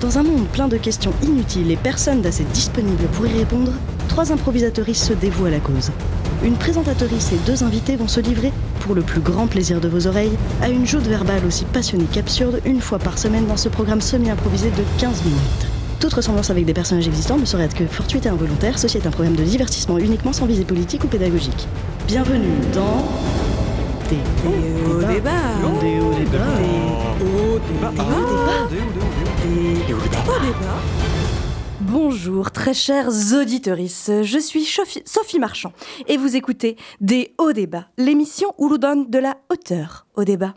Dans un monde plein de questions inutiles et personne d'assez disponible pour y répondre, trois improvisatrices se dévouent à la cause. Une présentatrice et deux invités vont se livrer, pour le plus grand plaisir de vos oreilles, à une joute verbale aussi passionnée qu'absurde une fois par semaine dans ce programme semi-improvisé de 15 minutes. Toute ressemblance avec des personnages existants ne saurait être que fortuite et involontaire, ceci est un programme de divertissement uniquement sans visée politique ou pédagogique. Bienvenue dans... Des hauts débats. Des hauts débats. Des hauts débats. Bonjour très chers auditorices, je suis Sophie, Marchand et vous écoutez Des hauts débats, l'émission où l'on donne de la hauteur au débat.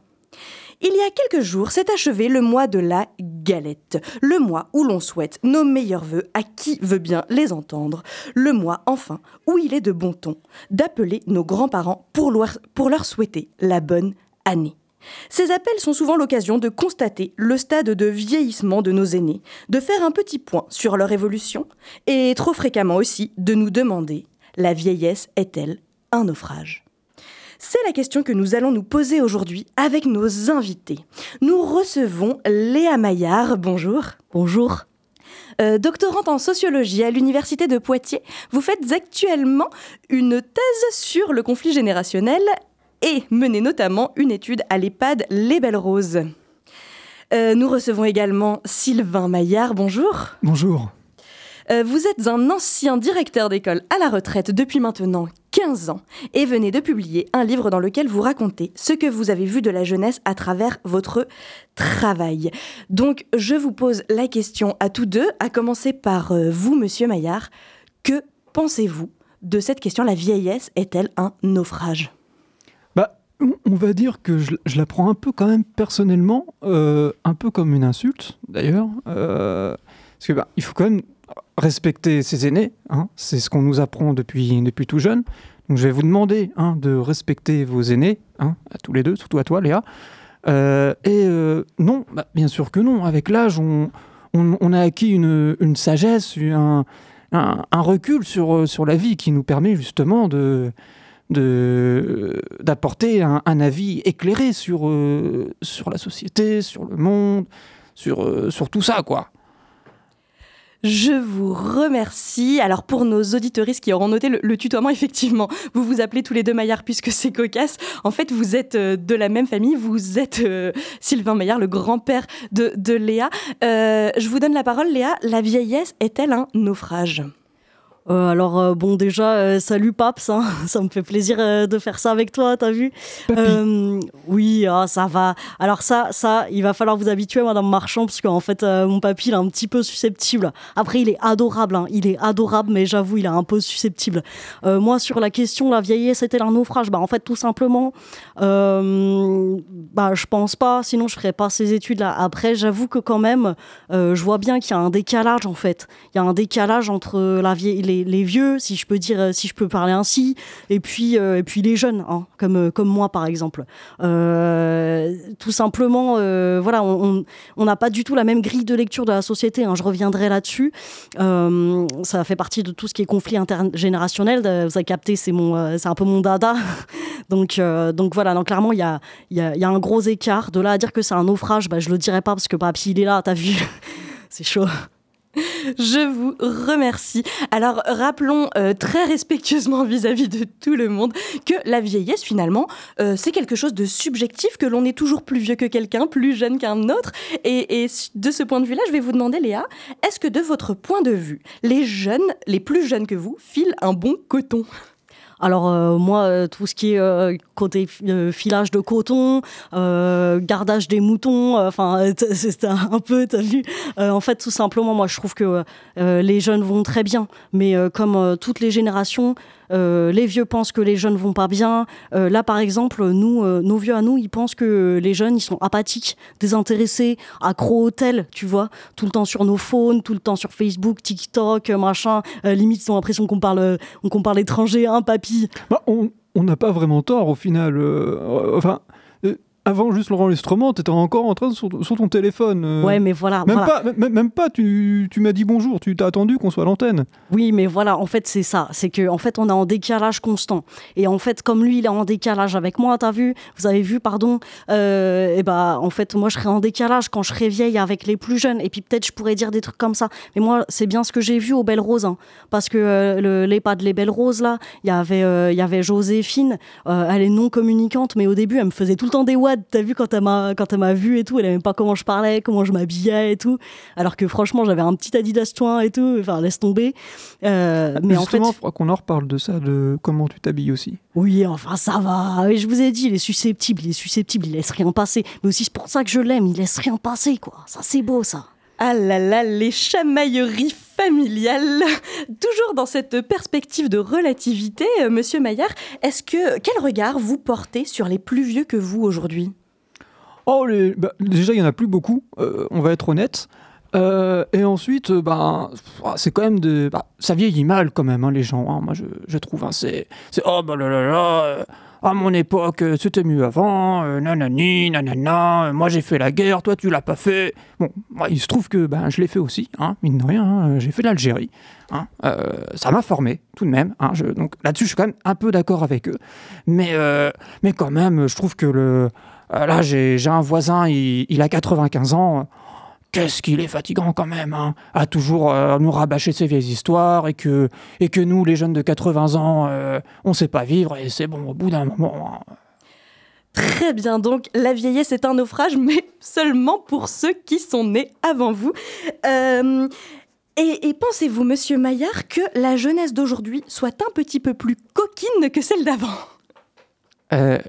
Il y a quelques jours s'est achevé le mois de la galette, le mois où l'on souhaite nos meilleurs voeux à qui veut bien les entendre, le mois enfin où il est de bon ton d'appeler nos grands-parents pour leur souhaiter la bonne année. Ces appels sont souvent l'occasion de constater le stade de vieillissement de nos aînés, de faire un petit point sur leur évolution, et trop fréquemment aussi de nous demander la vieillesse est-elle un naufrage? C'est la question que nous allons nous poser aujourd'hui avec nos invités. Nous recevons Léa Maillard. Bonjour. Bonjour. Euh, doctorante en sociologie à l'Université de Poitiers, vous faites actuellement une thèse sur le conflit générationnel et menez notamment une étude à l'EHPAD Les Belles Roses. Euh, nous recevons également Sylvain Maillard. Bonjour. Bonjour. Euh, vous êtes un ancien directeur d'école à la retraite depuis maintenant 15 ans et venez de publier un livre dans lequel vous racontez ce que vous avez vu de la jeunesse à travers votre travail. Donc je vous pose la question à tous deux, à commencer par euh, vous, monsieur Maillard. Que pensez-vous de cette question? La vieillesse est-elle un naufrage? On va dire que je, la prends un peu quand même personnellement, euh, un peu comme une insulte d'ailleurs, parce que bah, faut quand même respecter ses aînés, hein, c'est ce qu'on nous apprend depuis, depuis tout jeune. Donc je vais vous demander hein, de respecter vos aînés, hein, à tous les deux, surtout à toi Léa. Euh, et euh, non, bah, bien sûr que non. Avec l'âge, on, on, a acquis une, une sagesse, un, un, recul sur, euh, sur la vie qui nous permet justement de d'apporter un, avis éclairé sur, sur la société, sur le monde, sur, sur tout ça, quoi. Je vous remercie. Alors pour nos auditoristes qui auront noté le, tutoiement, effectivement, vous vous appelez tous les deux Maillard puisque c'est cocasse. En fait, vous êtes euh, de la même famille. Vous êtes euh, Sylvain Maillard, le grand-père de, Léa. Euh, je vous donne la parole, Léa. La vieillesse est-elle un naufrage? Euh, alors euh, bon déjà euh, salut Paps, hein. ça me fait plaisir de faire ça avec toi, t'as vu Oui, ah, ça va. Alors ça, ça, il va falloir vous habituer, Madame Marchand, parce qu'en fait mon papy il est un petit peu susceptible. Après il est adorable, hein. il est adorable, mais j'avoue il est un peu susceptible. moi sur la question la vieillesse c'était un naufrage, bah en fait tout simplement, bah je pense pas, sinon je ferais pas ces études là. Après j'avoue que quand même, je vois bien qu'il y a un décalage en fait. Il y a un décalage entre la vieille les, vieux, si je peux dire, euh, si je peux parler ainsi, et puis, euh, et puis les jeunes, hein, comme, euh, comme moi par exemple. tout simplement, voilà, on n'a pas du tout la même grille de lecture de la société. Hein, je reviendrai là-dessus. ça fait partie de tout ce qui est conflit intergénérationnel. Vous avez capté, c'est mon, c'est un peu mon dada. donc, donc voilà, donc clairement, il y a, y, y a un gros écart. De là à dire que c'est un naufrage, bah, je le dirais pas parce que papy il est là, t'as vu. c'est chaud. Je vous remercie. Alors rappelons euh, très respectueusement vis-à-vis de tout le monde que la vieillesse finalement euh, c'est quelque chose de subjectif, que l'on est toujours plus vieux que quelqu'un, plus jeune qu'un autre. Et, et, de ce point de vue-là, je vais vous demander Léa, est-ce que de votre point de vue, les jeunes, les plus jeunes que vous, filent un bon coton? Alors euh, moi, euh, tout ce qui est euh, côté filage de coton, gardage des moutons, enfin c'est un peu, t'as vu. en fait, tout simplement, moi je trouve que les jeunes vont très bien, mais comme toutes les générations, euh, les vieux pensent que les jeunes vont pas bien. Euh, là, par exemple, nous, euh, nos vieux à nous, ils pensent que les jeunes, ils sont apathiques, désintéressés, accros au tel, tu vois, tout le temps sur nos phones, tout le temps sur Facebook, TikTok, machin. limite, ils ont l'impression qu'on parle, qu'on parle étranger, hein, papy. Bah, on n'a pas vraiment tort au final. enfin avant juste l'enregistrement, t'étais encore en train de, sur, sur ton téléphone. euh, Ouais, mais voilà. Même voilà. pas, même, pas, tu, tu m'as dit bonjour, tu t'as attendu qu'on soit à l'antenne. Oui, mais voilà, en fait, c'est ça. C'est que, en fait, on est en décalage constant. Et en fait, comme lui, il est en décalage avec moi, t'as vu? Vous avez vu, pardon? Euh, Et bah, en fait, moi, je serai en décalage quand je serai vieille avec les plus jeunes. Et puis, peut-être, je pourrais dire des trucs comme ça. Mais moi, c'est bien ce que j'ai vu aux Belles Roses. hein. parce que euh, le- l'EHPAD Les Belles Roses, là, il y avait, euh, il y avait Joséphine. Euh, elle est non communicante, mais au début, elle me faisait tout le temps des T'as vu quand elle m'a quand elle m'a vu et tout, elle aimait pas comment je parlais, comment je m'habillais et tout. Alors que franchement, j'avais un petit Adidas Twin et tout. Enfin, laisse tomber. Euh, mais en fait, Justement, faudra qu'on en reparle de ça, de comment tu t'habilles aussi. oui, enfin ça va. Oui, je vous ai dit, il est susceptible, il est susceptible, il laisse rien passer. Mais aussi c'est pour ça que je l'aime, il laisse rien passer, quoi. Ça c'est beau, ça. Ah là là, les chamailleries familiales. Toujours dans cette perspective de relativité, euh, Monsieur Maillard, est-ce que quel regard vous portez sur les plus vieux que vous aujourd'hui? Oh, bah, déjà, il y en a plus beaucoup, euh, on va être honnête. Euh, et ensuite, ben, c'est quand même de. bah, ça vieillit mal quand même, hein, les gens. hein, moi, je, trouve. hein, c'est, oh, bah là là là. À mon époque, euh, c'était mieux avant. euh, nanani, nanana. euh, moi, j'ai fait la guerre, toi, tu l'as pas fait. Bon, il se trouve que ben, je l'ai fait aussi, hein, mine de rien. hein, j'ai fait l'Algérie. hein, euh, ça m'a formé, tout de même. hein, donc là-dessus, je suis quand même un peu d'accord avec eux. Mais, mais quand même, je trouve que le. Là, j'ai j'ai un voisin, il, il a 95 ans. Qu'est-ce qu'il est fatigant quand même, hein, à toujours euh, nous rabâcher ses vieilles histoires et que, et que nous, les jeunes de 80 ans, euh, on sait pas vivre et c'est bon, au bout d'un moment. hein. Très bien, donc la vieillesse est un naufrage, mais seulement pour ceux qui sont nés avant vous. Euh, et, et pensez-vous, Monsieur Maillard, que la jeunesse d'aujourd'hui soit un petit peu plus coquine que celle d'avant? Euh,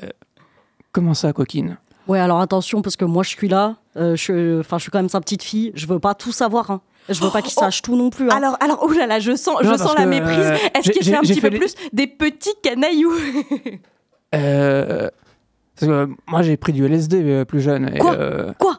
comment ça, coquine? Ouais, alors attention, parce que moi je suis là, euh, je, enfin, je suis quand même sa petite fille, je veux pas tout savoir. Hein. Je veux pas qu'il Oh, sache tout non plus. hein. Alors, alors, oh là là, je sens, Non, je sens la méprise. euh, Est-ce qu'il fait un petit fait peu les- plus des petits canailloux? Euh, parce que moi, j'ai pris du LSD euh, plus jeune. et, Quoi? euh, Quoi?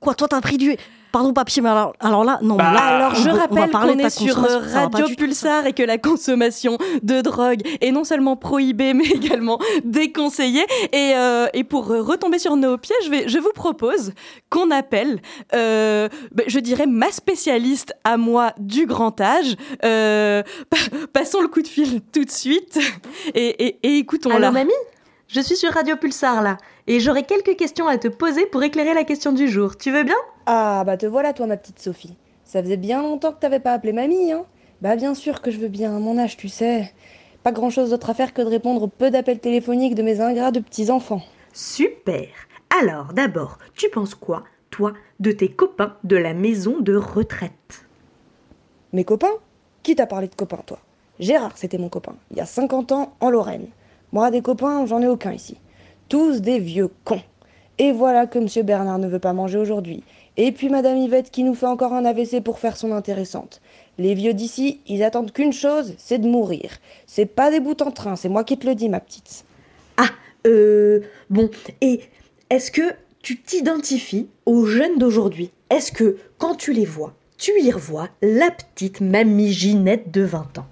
Quoi? Toi t'as pris du. Pardon, papier, mais alors, alors là, non. Bah, mais là, Alors, je on rappelle qu'on est sur euh, Radio. Pulsar et que la consommation de drogue est non seulement prohibée, mais également déconseillée. Et, euh, et pour euh, retomber sur nos pieds, je, vais, je vous propose qu'on appelle, euh, ben, je dirais, ma spécialiste à moi du grand âge. Euh, pa- passons le coup de fil tout de suite et, et, et écoutons-la. Allô mamie? Je suis sur Radio Pulsar là, et j'aurais quelques questions à te poser pour éclairer la question du jour. Tu veux bien? Ah, bah te voilà, toi, ma petite Sophie. Ça faisait bien longtemps que t'avais pas appelé mamie, hein Bah, bien sûr que je veux bien, à mon âge, tu sais. Pas grand chose d'autre à faire que de répondre au peu d'appels téléphoniques de mes ingrats de petits-enfants. Super Alors d'abord, tu penses quoi, toi, de tes copains de la maison de retraite? Mes copains? Qui t'a parlé de copains, toi? Gérard, c'était mon copain, il y a 50 ans, en Lorraine. Moi, des copains, j'en ai aucun ici. Tous des vieux cons. Et voilà que Monsieur Bernard ne veut pas manger aujourd'hui. Et puis Madame Yvette qui nous fait encore un AVC pour faire son intéressante. Les vieux d'ici, ils attendent qu'une chose, c'est de mourir. C'est pas des bouts en train, c'est moi qui te le dis, ma petite. Ah, euh... Bon, et est-ce que tu t'identifies aux jeunes d'aujourd'hui? Est-ce que, quand tu les vois, tu y revois la petite mamie Ginette de 20 ans?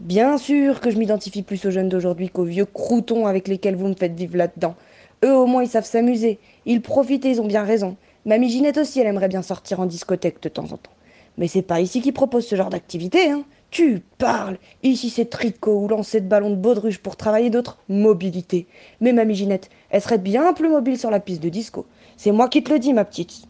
Bien sûr que je m'identifie plus aux jeunes d'aujourd'hui qu'aux vieux croutons avec lesquels vous me faites vivre là-dedans. Eux au moins ils savent s'amuser, ils profitent et ils ont bien raison. Mamie Ginette aussi elle aimerait bien sortir en discothèque de temps en temps. Mais c'est pas ici qu'ils proposent ce genre d'activité, hein. Tu parles Ici c'est tricot ou lancer de ballons de baudruche pour travailler d'autres mobilité. Mais Mamie Ginette, elle serait bien plus mobile sur la piste de disco. C'est moi qui te le dis ma petite.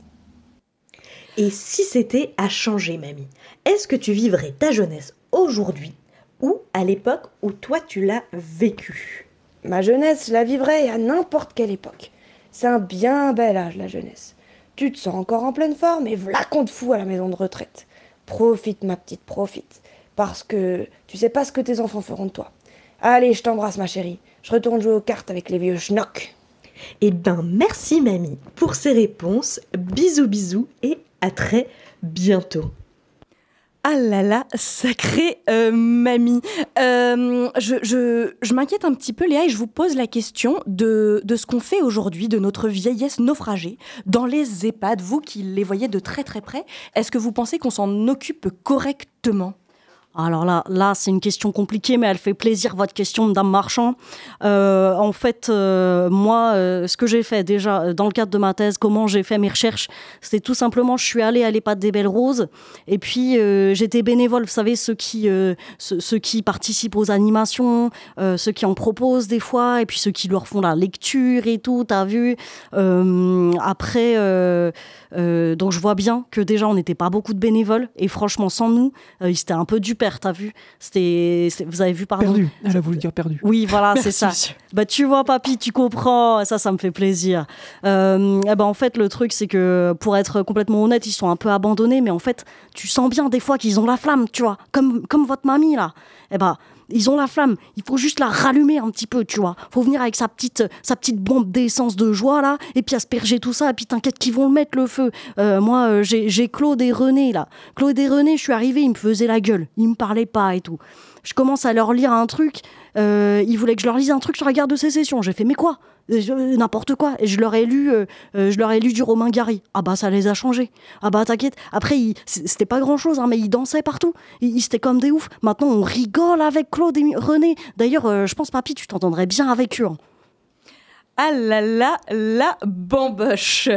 Et si c'était à changer, mamie, est-ce que tu vivrais ta jeunesse aujourd'hui ou à l'époque où toi tu l'as vécue Ma jeunesse, je la vivrais à n'importe quelle époque. C'est un bien bel âge, la jeunesse. Tu te sens encore en pleine forme et voilà qu'on te fout à la maison de retraite. Profite, ma petite, profite. Parce que tu sais pas ce que tes enfants feront de toi. Allez, je t'embrasse, ma chérie. Je retourne jouer aux cartes avec les vieux schnocks. Eh ben, merci, mamie, pour ces réponses. Bisous, bisous et à très bientôt. Ah là là, sacrée euh, mamie. Euh, je m'inquiète un petit peu, Léa, et je vous pose la question de, de ce qu'on fait aujourd'hui, de notre vieillesse naufragée dans les EHPAD. Vous qui les voyez de très très près, est-ce que vous pensez qu'on s'en occupe correctement? Alors là, là c'est une question compliquée, mais elle fait plaisir, votre question, Madame Marchand. Euh, en fait, euh, moi, euh, ce que j'ai fait déjà, dans le cadre de ma thèse, comment j'ai fait mes recherches, c'était tout simplement, je suis allée à l'EHPAD des Belles Roses, et puis j'étais bénévole, vous savez, ceux qui, ceux, qui participent aux animations, ceux qui en proposent des fois, et puis ceux qui leur font la lecture et tout, t'as vu. Après, donc je vois bien que déjà, on n'était pas beaucoup de bénévoles, et franchement, sans nous, euh, c'était un peu du père, t'as vu C'était, vous avez vu, pardon Perdu. Elle a voulu dire perdu. oui, voilà, c'est ça. Bah, tu vois, papy, tu comprends. Ça, ça me fait plaisir. Euh, eh ben, en fait, le truc, c'est que pour être complètement honnête, ils sont un peu abandonnés, mais en fait, tu sens bien des fois qu'ils ont la flamme, tu vois, comme, comme votre mamie, là. Eh ben, ils ont la flamme. Il faut juste la rallumer un petit peu, tu vois. Faut venir avec sa petite, sa petite bombe d'essence de joie, là, et puis asperger tout ça, et puis t'inquiète qu'ils vont le mettre, le feu. Euh, moi, euh, j'ai Claude et René, là. Claude et René, je suis arrivée, ils me faisaient la gueule. Ils me parlaient pas et tout. Je commence à leur lire un truc. Euh, ils voulaient que je leur lise un truc sur la guerre de sécession. J'ai fait, mais quoi? Euh, N'importe quoi. Et je leur ai lu, euh, je leur ai lu du Romain Gary. Ah bah ça les a changés. Ah bah t'inquiète. Après, c'était pas grand chose, mais ils dansaient partout. Ils, c'était comme des oufs. Maintenant, on rigole avec Claude et René. D'ailleurs, je pense, papy, tu t'entendrais bien avec eux. hein. Ah là là, la bamboche.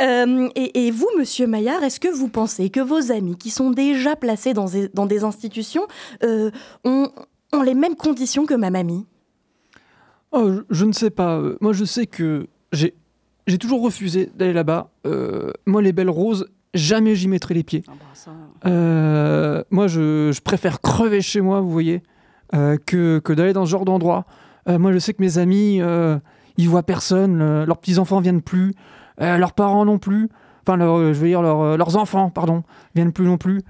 Euh, et, et vous, monsieur Maillard, est-ce que vous pensez que vos amis qui sont déjà placés dans des, dans des institutions euh, ont, ont les mêmes conditions que ma mamie? Oh, je, je ne sais pas. Euh, Moi, je sais que j'ai j'ai toujours refusé d'aller là-bas. Euh, moi, les belles roses, jamais j'y mettrai les pieds. Euh, moi, je, je préfère crever chez moi, vous voyez, euh, que, que d'aller dans ce genre d'endroit. Euh, moi, je sais que mes amis, euh, ils voient personne, euh, leurs petits-enfants viennent plus, euh, leurs parents non plus, enfin, leur- euh, je veux dire, euh, leurs enfants, pardon, viennent plus non plus.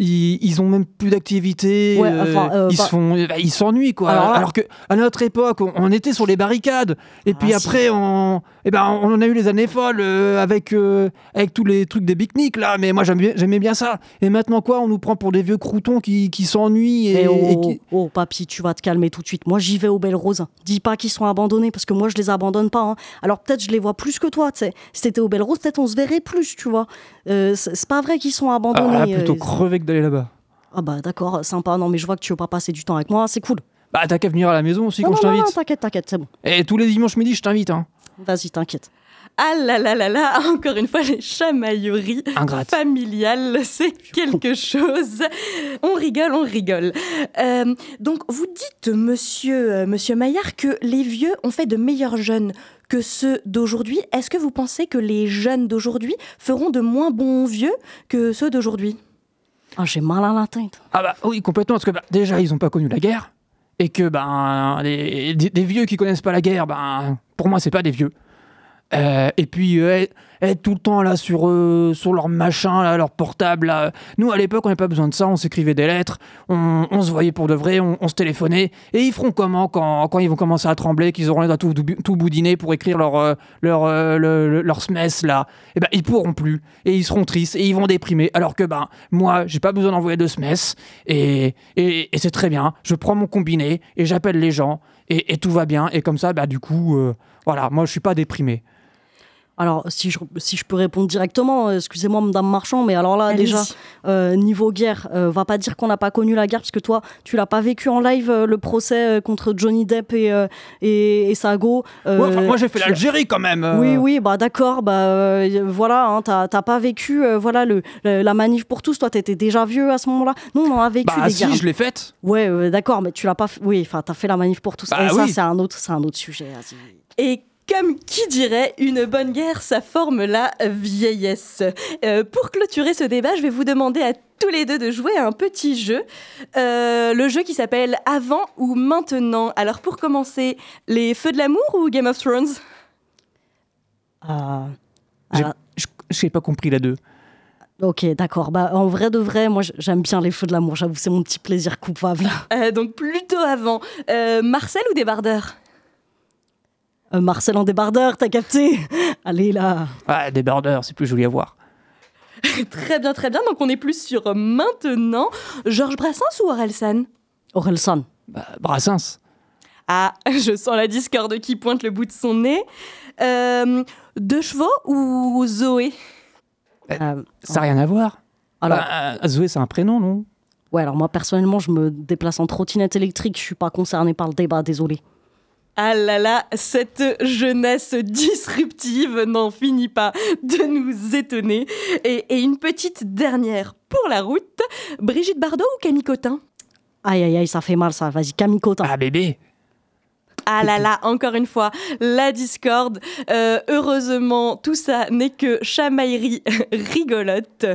Ils, ils ont même plus d'activité, Ouais, euh, enfin, euh, ils bah- se font, euh, bah, ils s'ennuient quoi. Alors Alors, que à notre époque, on, on était sur les barricades, et puis Ah, si. après, on, eh ben, on a eu les années folles euh, avec euh, avec tous les trucs des pique-niques là. Mais moi, j'aimais bien, j'aimais bien ça. Et maintenant quoi, on nous prend pour des vieux croutons qui, qui s'ennuient et, oh, et qui- oh, papy, tu vas te calmer tout de suite. Moi, j'y vais aux Belles Roses. Dis pas qu'ils sont abandonnés, parce que moi, je les abandonne pas. hein. Alors peut-être je les vois plus que toi, tu sais. Si t'étais aux Belles Roses, peut-être on se verrait plus, tu vois. C'est pas vrai qu'ils sont abandonnés. Ah, là, plutôt crever que d'aller là-bas. Ah bah d'accord, sympa. Non mais je vois que tu veux pas passer du temps avec moi, c'est cool. Bah t'as qu'à venir à la maison aussi non, quand non, je non, non, t'invite. t'inquiète, t'inquiète, c'est bon. Et tous les dimanches midi, je t'invite. Hein. Vas-y, t'inquiète. Ah là là là là, encore une fois, les chamailleries Ingrate. familiales, c'est quelque chose. On rigole, on rigole. Euh, donc, vous dites, monsieur, euh, monsieur Maillard, que les vieux ont fait de meilleurs jeunes que ceux d'aujourd'hui. Est-ce que vous pensez que les jeunes d'aujourd'hui feront de moins bons vieux que ceux d'aujourd'hui? Ah, j'ai mal à la. Ah bah oui, complètement, parce que bah, déjà, ils ont pas connu la guerre. Et que ben des vieux qui connaissent pas la guerre, ben pour moi, c'est pas des vieux. Euh, et puis euh, être, être tout le temps là sur euh, sur leur machin là, leur portable là. Nous à l'époque on n'avait pas besoin de ça, on s'écrivait des lettres, on, se voyait pour de vrai, on, se téléphonait. Et ils feront comment quand, quand ils vont commencer à trembler, qu'ils auront l'air tout, tout boudiner pour écrire leur euh, leur euh, là? Et ben ils pourront plus et ils seront tristes et ils vont déprimer. Alors que ben moi j'ai pas besoin d'envoyer de sms et et, c'est très bien. Je prends mon combiné et j'appelle les gens et, et tout va bien et comme ça bah du coup euh, voilà moi je suis pas déprimé. Alors, si je, si je peux répondre directement, euh, excusez-moi, Madame Marchand, mais alors là, Allez-y. déjà, euh, niveau guerre, euh, va pas dire qu'on n'a pas connu la guerre, parce que toi, tu l'as pas vécu en live, euh, le procès euh, contre Johnny Depp et, euh, et, et Sago. euh, Ouais, enfin, moi j'ai fait tu- l'Algérie quand même. euh. Oui, oui, bah d'accord, bah euh, voilà, hein, t'as t'as pas vécu, euh, voilà, le, le- la manif pour tous. Toi, t'étais déjà vieux à ce moment-là. Nous, on en a vécu Bah des si, guerres. je l'ai faite. Ouais, euh, d'accord, mais tu l'as pas. f- Oui, enfin, t'as fait la manif pour tous. Bah et ça, oui. c'est un autre, c'est un autre sujet. vas-y. Et comme qui dirait, une bonne guerre, ça forme la vieillesse. Euh, pour clôturer ce débat, je vais vous demander à tous les deux de jouer à un petit jeu. Euh, le jeu qui s'appelle Avant ou Maintenant. Alors pour commencer, les Feux de l'amour ou Game of Thrones? Euh, J'ai- alors, Je j'ai pas compris la deux. ok, d'accord. Bah, en vrai de vrai, moi, j'aime bien les feux de l'amour. J'avoue, c'est mon petit plaisir coupable. Euh, Donc plutôt avant. Marcel ou débardeur? Euh, Marcel en débardeur, t'as capté Allez là. Ah, débardeur, c'est plus joli à voir. Très bien, très bien. Donc on est plus sur maintenant. Georges Brassens ou Orelsan? Orelsan. Bah, Brassens. Ah, je sens la discorde qui pointe le bout de son nez. Euh, deux chevaux ou Zoé? Euh, Ça n'a rien à voir. alors, Bah, euh, Zoé, c'est un prénom, non? Ouais, alors moi personnellement, je me déplace en trottinette électrique, je suis pas concerné par le débat, désolé. Ah là là, cette jeunesse disruptive n'en finit pas de nous étonner. Et, et une petite dernière pour la route. Brigitte Bardot ou Camille Cotin? Aïe aïe aïe, ça fait mal ça, vas-y, Camille Cotin. Ah, bébé Ah là là, encore une fois, la discorde. Euh, heureusement, tout ça n'est que chamaillerie rigolote.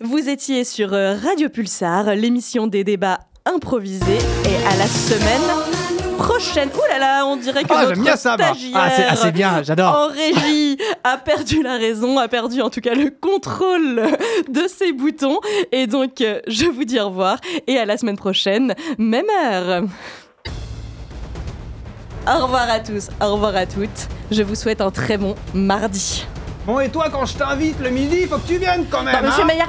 Vous étiez sur euh, Radio Pulsar, l'émission des débats improvisés. Et à la semaine prochaine. Ouh là là, on dirait que Ah, notre j'aime bien ça, stagiaire Ah, c'est ah, c'est bien, j'adore. en régie a perdu la raison, a perdu en tout cas le contrôle de ses boutons. Et donc, euh, je vous dis au revoir et à la semaine prochaine, même heure. Au revoir à tous, au revoir à toutes. Je vous souhaite un très bon mardi. Bon, et toi, quand je t'invite le midi, faut que tu viennes quand même. Non, monsieur hein Meyer,